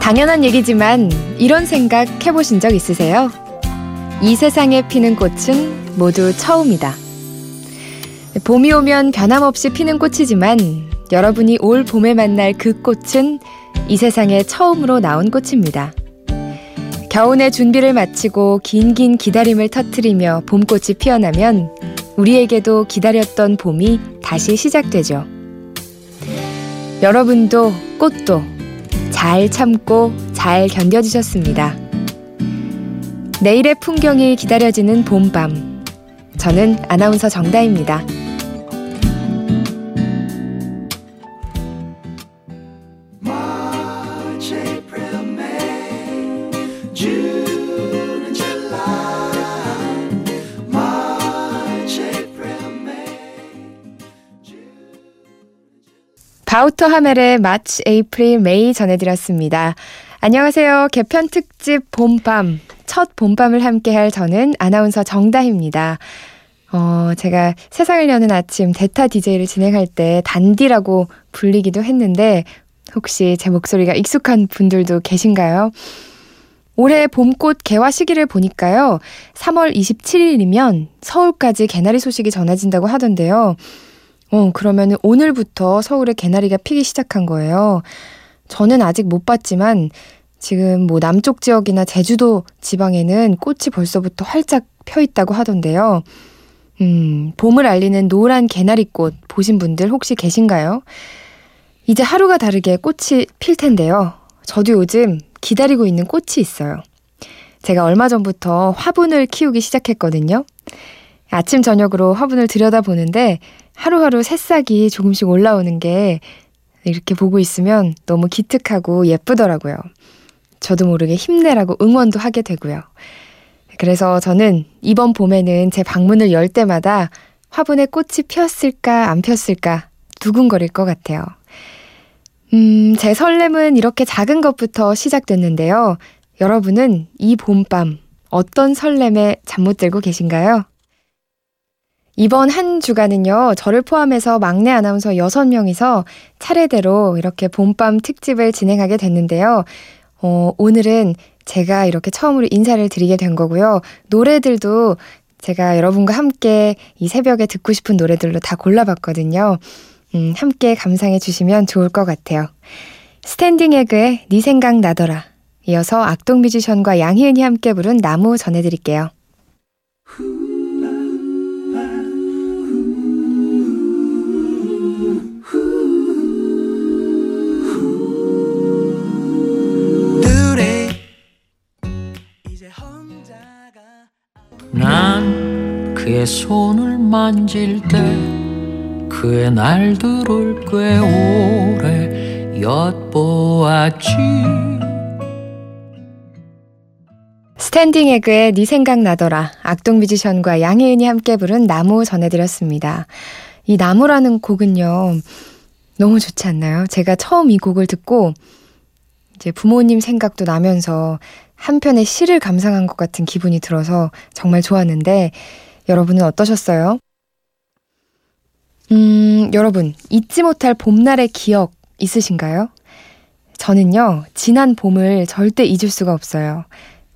당연한 얘기지만 이런 생각 해보신 적 있으세요? 이 세상에 피는 꽃은 모두 처음이다. 봄이 오면 변함없이 피는 꽃이지만 여러분이 올 봄에 만날 그 꽃은 이 세상에 처음으로 나온 꽃입니다. 겨우내 준비를 마치고 긴긴 기다림을 터트리며 봄꽃이 피어나면 우리에게도 기다렸던 봄이 다시 시작되죠. 여러분도 꽃도 잘 참고 잘 견뎌주셨습니다. 내일의 풍경이 기다려지는 봄밤. 저는 아나운서 정다입니다. 바우터 하멜의 마치, 에이프릴, 메이 전해드렸습니다. 안녕하세요. 개편 특집 봄밤. 첫 봄밤을 함께할 저는 아나운서 정다희입니다. 어, 제가 세상을 여는 아침 대타 DJ를 진행할 때 단디라고 불리기도 했는데 혹시 제 목소리가 익숙한 분들도 계신가요? 올해 봄꽃 개화 시기를 보니까요. 3월 27일이면 서울까지 개나리 소식이 전해진다고 하던데요. 어, 그러면 오늘부터 서울에 개나리가 피기 시작한 거예요. 저는 아직 못 봤지만 지금 뭐 남쪽 지역이나 제주도 지방에는 꽃이 벌써부터 활짝 펴 있다고 하던데요. 음, 봄을 알리는 노란 개나리꽃 보신 분들 혹시 계신가요? 이제 하루가 다르게 꽃이 필 텐데요. 저도 요즘 기다리고 있는 꽃이 있어요. 제가 얼마 전부터 화분을 키우기 시작했거든요. 아침 저녁으로 화분을 들여다보는데 하루하루 새싹이 조금씩 올라오는 게 이렇게 보고 있으면 너무 기특하고 예쁘더라고요. 저도 모르게 힘내라고 응원도 하게 되고요. 그래서 저는 이번 봄에는 제 방문을 열 때마다 화분에 꽃이 피었을까 안 피었을까 두근거릴 것 같아요. 음, 제 설렘은 이렇게 작은 것부터 시작됐는데요. 여러분은 이 봄밤 어떤 설렘에 잠 못 들고 계신가요? 이번 한 주간은요, 저를 포함해서 막내 아나운서 6명이서 차례대로 이렇게 봄밤 특집을 진행하게 됐는데요. 어, 오늘은 제가 이렇게 처음으로 인사를 드리게 된 거고요. 노래들도 제가 여러분과 함께 이 새벽에 듣고 싶은 노래들로 다 골라봤거든요. 음, 함께 감상해 주시면 좋을 것 같아요. 스탠딩 에그의 네 생각 나더라. 이어서 악동 뮤지션과 양희은이 함께 부른 나무 전해드릴게요. 난 그의 손을 만질 때 그의 날들을 꽤 오래 엿보았지 스탠딩 에그의 네 생각 나더라 악동 뮤지션과 양혜은이 함께 부른 나무 전해드렸습니다. 이 나무라는 곡은요 너무 좋지 않나요? 제가 처음 이 곡을 듣고 이제 부모님 생각도 나면서 한편의 시를 감상한 것 같은 기분이 들어서 정말 좋았는데 여러분은 어떠셨어요? 음, 여러분, 잊지 못할 봄날의 기억 있으신가요? 저는요, 지난 봄을 절대 잊을 수가 없어요.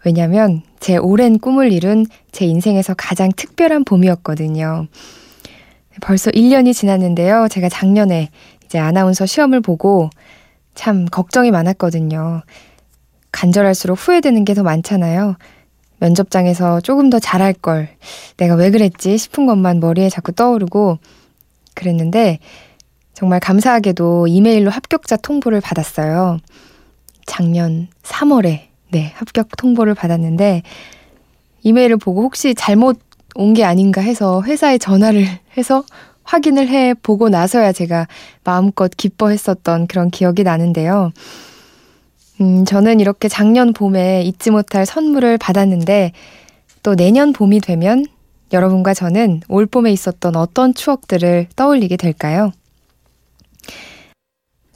왜냐면 제 오랜 꿈을 이룬 제 인생에서 가장 특별한 봄이었거든요. 벌써 1년이 지났는데요. 제가 작년에 이제 아나운서 시험을 보고 참 걱정이 많았거든요. 간절할수록 후회되는 게 더 많잖아요. 면접장에서 조금 더 잘할 걸, 내가 왜 그랬지 싶은 것만 머리에 자꾸 떠오르고 그랬는데 정말 감사하게도 이메일로 합격자 통보를 받았어요. 작년 3월에 네, 합격 통보를 받았는데 이메일을 보고 혹시 잘못 온 게 아닌가 해서 회사에 전화를 해서 확인을 해 보고 나서야 제가 마음껏 기뻐했었던 그런 기억이 나는데요. 음, 저는 이렇게 작년 봄에 잊지 못할 선물을 받았는데 또 내년 봄이 되면 여러분과 저는 올 봄에 있었던 어떤 추억들을 떠올리게 될까요?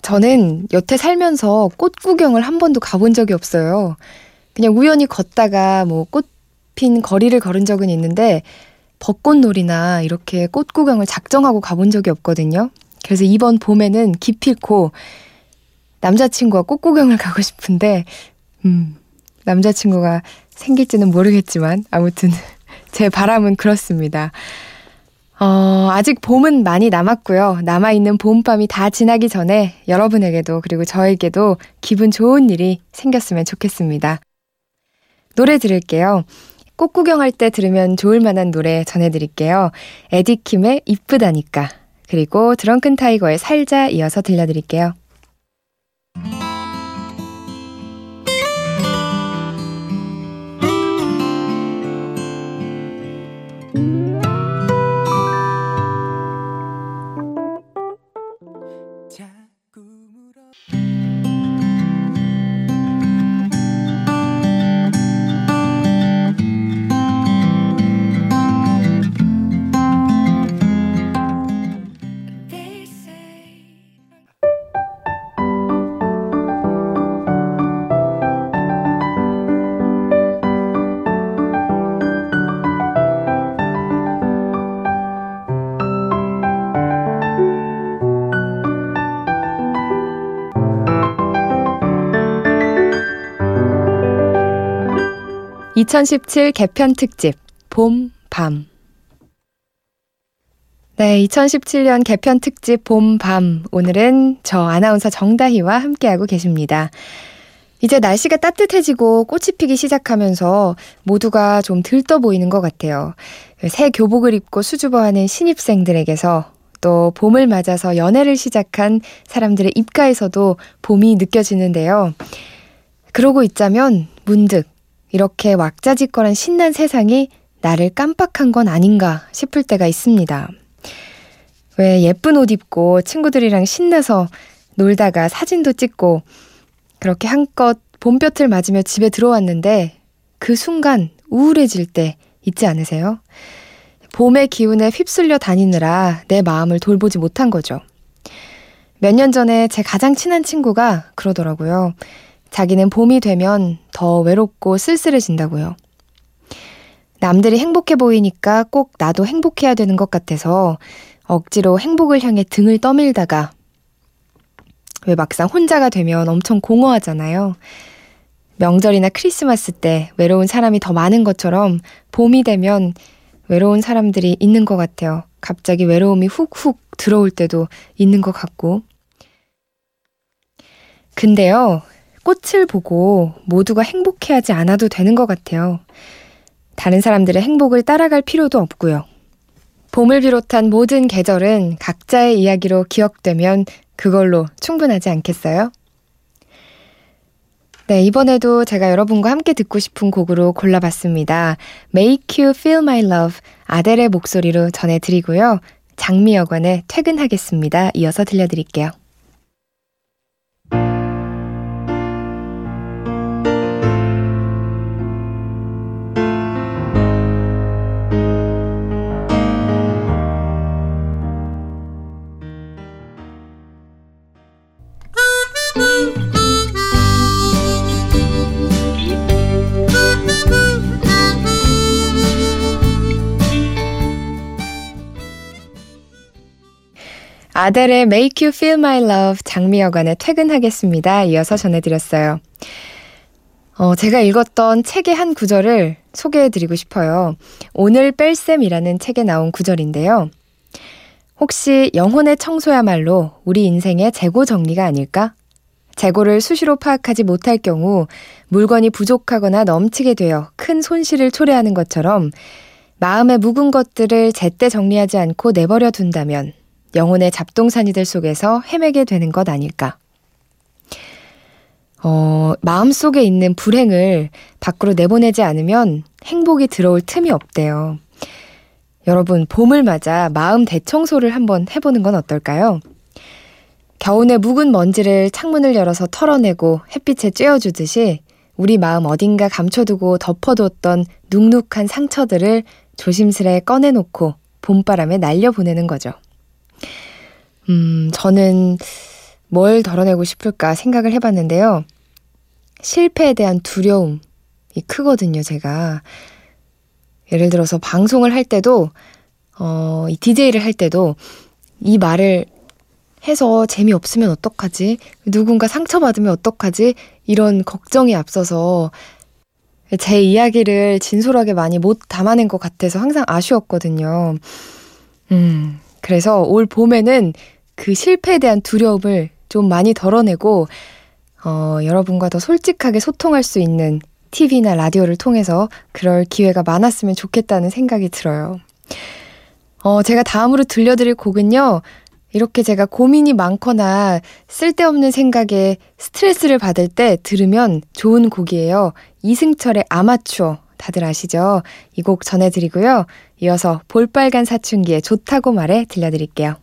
저는 여태 살면서 꽃 구경을 한 번도 가본 적이 없어요. 그냥 우연히 걷다가 뭐 꽃 핀 거리를 걸은 적은 있는데 벚꽃놀이나 이렇게 꽃 구경을 작정하고 가본 적이 없거든요. 그래서 이번 봄에는 기필코 남자친구와 꽃 구경을 가고 싶은데, 음, 남자친구가 생길지는 모르겠지만, 아무튼 제 바람은 그렇습니다. 어, 아직 봄은 많이 남았고요. 남아있는 봄밤이 다 지나기 전에 여러분에게도 그리고 저에게도 기분 좋은 일이 생겼으면 좋겠습니다. 노래 들을게요. 꽃 구경할 때 들으면 좋을 만한 노래 전해드릴게요. 에디킴의 이쁘다니까. 그리고 드렁큰 타이거의 살자 이어서 들려드릴게요. 2017 개편 특집 봄, 밤. 네, 2017년 개편 특집 봄, 밤. 오늘은 저 아나운서 정다희와 함께하고 계십니다. 이제 날씨가 따뜻해지고 꽃이 피기 시작하면서 모두가 좀 들떠 보이는 것 같아요. 새 교복을 입고 수줍어하는 신입생들에게서 또 봄을 맞아서 연애를 시작한 사람들의 입가에서도 봄이 느껴지는데요. 그러고 있자면 문득 이렇게 왁자지껄한 신난 세상이 나를 깜빡한 건 아닌가 싶을 때가 있습니다. 왜 예쁜 옷 입고 친구들이랑 신나서 놀다가 사진도 찍고 그렇게 한껏 봄볕을 맞으며 집에 들어왔는데 그 순간 우울해질 때 있지 않으세요? 봄의 기운에 휩쓸려 다니느라 내 마음을 돌보지 못한 거죠. 몇 년 전에 제 가장 친한 친구가 그러더라고요. 자기는 봄이 되면 더 외롭고 쓸쓸해진다고요. 남들이 행복해 보이니까 꼭 나도 행복해야 되는 것 같아서 억지로 행복을 향해 등을 떠밀다가 왜 막상 혼자가 되면 엄청 공허하잖아요. 명절이나 크리스마스 때 외로운 사람이 더 많은 것처럼 봄이 되면 외로운 사람들이 있는 것 같아요. 갑자기 외로움이 훅훅 들어올 때도 있는 것 같고. 근데요, 꽃을 보고 모두가 행복해하지 않아도 되는 것 같아요. 다른 사람들의 행복을 따라갈 필요도 없고요. 봄을 비롯한 모든 계절은 각자의 이야기로 기억되면 그걸로 충분하지 않겠어요? 네, 이번에도 제가 여러분과 함께 듣고 싶은 곡으로 골라봤습니다. Make You Feel My Love 아델의 목소리로 전해드리고요. 장미여관의 퇴근하겠습니다. 이어서 들려드릴게요. 아델의 Make You Feel My Love 장미여관에 퇴근하겠습니다. 이어서 전해드렸어요. 어, 제가 읽었던 책의 한 구절을 소개해드리고 싶어요. 오늘 뺄셈이라는 책에 나온 구절인데요. 혹시 영혼의 청소야말로 우리 인생의 재고 정리가 아닐까? 재고를 수시로 파악하지 못할 경우 물건이 부족하거나 넘치게 되어 큰 손실을 초래하는 것처럼 마음의 묵은 것들을 제때 정리하지 않고 내버려 둔다면 영혼의 잡동사니들 속에서 헤매게 되는 것 아닐까. 어, 마음속에 있는 불행을 밖으로 내보내지 않으면 행복이 들어올 틈이 없대요. 여러분, 봄을 맞아 마음 대청소를 한번 해보는 건 어떨까요? 겨우내 묵은 먼지를 창문을 열어서 털어내고 햇빛에 쬐어주듯이 우리 마음 어딘가 감춰두고 덮어뒀던 눅눅한 상처들을 조심스레 꺼내놓고 봄바람에 날려보내는 거죠. 음, 저는 뭘 덜어내고 싶을까 생각을 해봤는데요. 실패에 대한 두려움, 크거든요, 제가. 예를 들어서 방송을 할 때도, 어, 이 DJ를 할 때도 이 말을 해서 재미없으면 어떡하지? 누군가 상처받으면 어떡하지? 이런 걱정이 앞서서 제 이야기를 진솔하게 많이 못 담아낸 것 같아서 항상 아쉬웠거든요. 음, 그래서 올 봄에는 그 실패에 대한 두려움을 좀 많이 덜어내고, 어, 여러분과 더 솔직하게 소통할 수 있는 TV나 라디오를 통해서 그럴 기회가 많았으면 좋겠다는 생각이 들어요. 어, 제가 다음으로 들려드릴 곡은요, 이렇게 제가 고민이 많거나 쓸데없는 생각에 스트레스를 받을 때 들으면 좋은 곡이에요. 이승철의 아마추어. 다들 아시죠? 이 곡 전해드리고요. 이어서 볼빨간 사춘기에 좋다고 말해 들려드릴게요.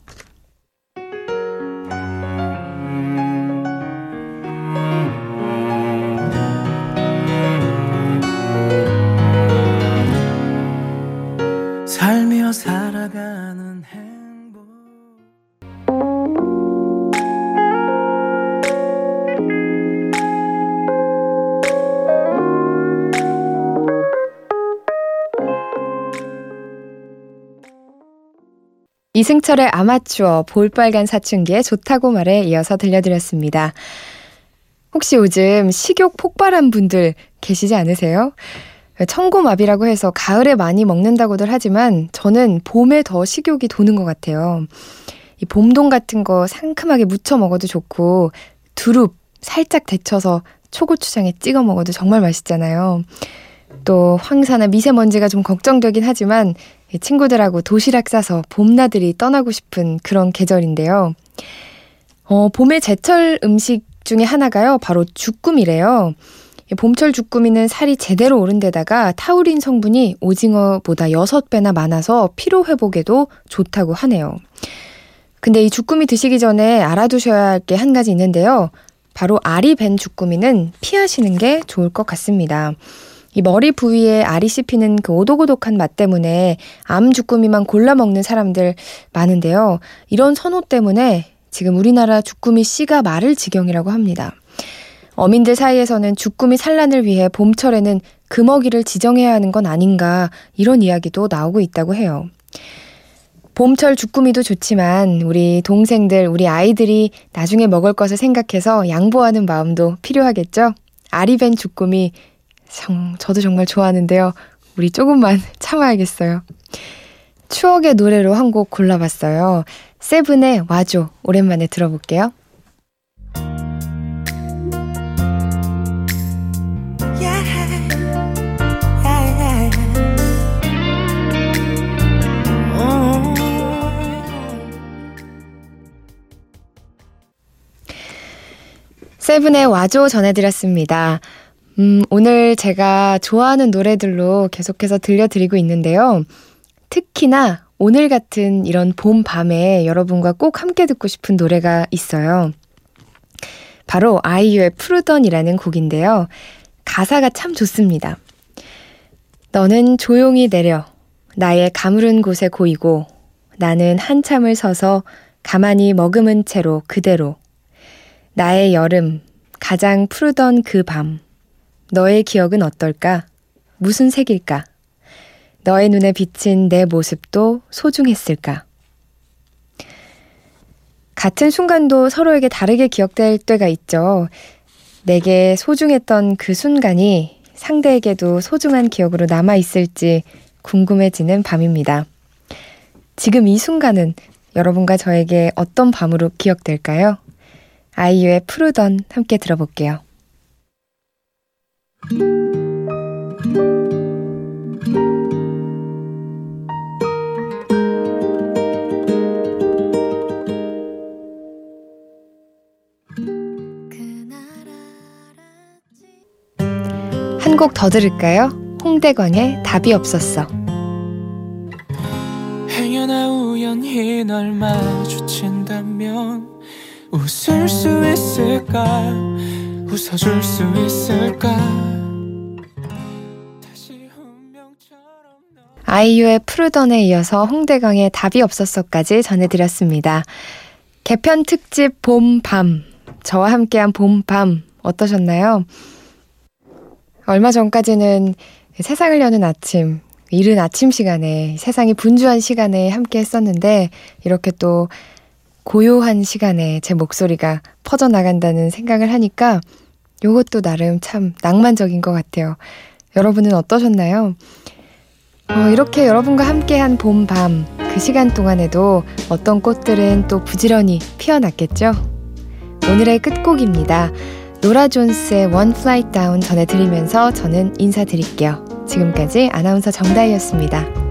이승철의 아마추어 볼빨간 사춘기에 좋다고 말해 이어서 들려드렸습니다. 혹시 요즘 식욕 폭발한 분들 계시지 않으세요? 청고마비라고 해서 가을에 많이 먹는다고들 하지만 저는 봄에 더 식욕이 도는 것 같아요. 이 봄동 같은 거 상큼하게 무쳐 먹어도 좋고 두릅 살짝 데쳐서 초고추장에 찍어 먹어도 정말 맛있잖아요. 또 황사나 미세먼지가 좀 걱정되긴 하지만 친구들하고 도시락 싸서 봄나들이 떠나고 싶은 그런 계절인데요. 어, 봄의 제철 음식 중에 하나가요. 바로 주꾸미래요. 봄철 주꾸미는 살이 제대로 오른 데다가 타우린 성분이 오징어보다 6배나 많아서 피로 회복에도 좋다고 하네요. 근데 이 주꾸미 드시기 전에 알아두셔야 할 게 한 가지 있는데요. 바로 알이 밴 주꾸미는 피하시는 게 좋을 것 같습니다. 이 머리 부위에 알이 씹히는 그 오독오독한 맛 때문에 암 주꾸미만 골라 먹는 사람들 많은데요. 이런 선호 때문에 지금 우리나라 주꾸미 씨가 마를 지경이라고 합니다. 어민들 사이에서는 주꾸미 산란을 위해 봄철에는 금어기를 지정해야 하는 건 아닌가 이런 이야기도 나오고 있다고 해요. 봄철 주꾸미도 좋지만 우리 동생들, 우리 아이들이 나중에 먹을 것을 생각해서 양보하는 마음도 필요하겠죠? 아리벤 주꾸미 정, 저도 정말 좋아하는데요. 우리 조금만 참아야겠어요. 추억의 노래로 한 곡 골라봤어요. 세븐의 와줘. 오랜만에 들어볼게요. 세븐의 와줘 전해드렸습니다. 음, 오늘 제가 좋아하는 노래들로 계속해서 들려드리고 있는데요. 특히나 오늘 같은 이런 봄 밤에 여러분과 꼭 함께 듣고 싶은 노래가 있어요. 바로 아이유의 푸르던이라는 곡인데요. 가사가 참 좋습니다. 너는 조용히 내려 나의 가물은 곳에 고이고 나는 한참을 서서 가만히 머금은 채로 그대로 나의 여름 가장 푸르던 그 밤 너의 기억은 어떨까? 무슨 색일까? 너의 눈에 비친 내 모습도 소중했을까? 같은 순간도 서로에게 다르게 기억될 때가 있죠. 내게 소중했던 그 순간이 상대에게도 소중한 기억으로 남아있을지 궁금해지는 밤입니다. 지금 이 순간은 여러분과 저에게 어떤 밤으로 기억될까요? 아이유의 푸르던 함께 들어볼게요. 한 곡 더 들을까요? 홍대광의 답이 없었어. 행여나 우연히 널 마주친다면 웃을 수 있을까 웃어줄 수 있을까 아이유의 푸르던에 이어서 홍대광의 답이 없었어까지 전해드렸습니다. 개편 특집 봄, 밤. 저와 함께한 봄, 밤 어떠셨나요? 얼마 전까지는 세상을 여는 아침, 이른 아침 시간에 세상이 분주한 시간에 함께 했었는데 이렇게 또 고요한 시간에 제 목소리가 퍼져나간다는 생각을 하니까 요것도 나름 참 낭만적인 것 같아요. 여러분은 어떠셨나요? 어, 이렇게 여러분과 함께한 봄, 밤, 그 시간 동안에도 어떤 꽃들은 또 부지런히 피어났겠죠? 오늘의 끝곡입니다. 노라 존스의 One Flight Down 전해드리면서 저는 인사드릴게요. 지금까지 아나운서 정다희였습니다.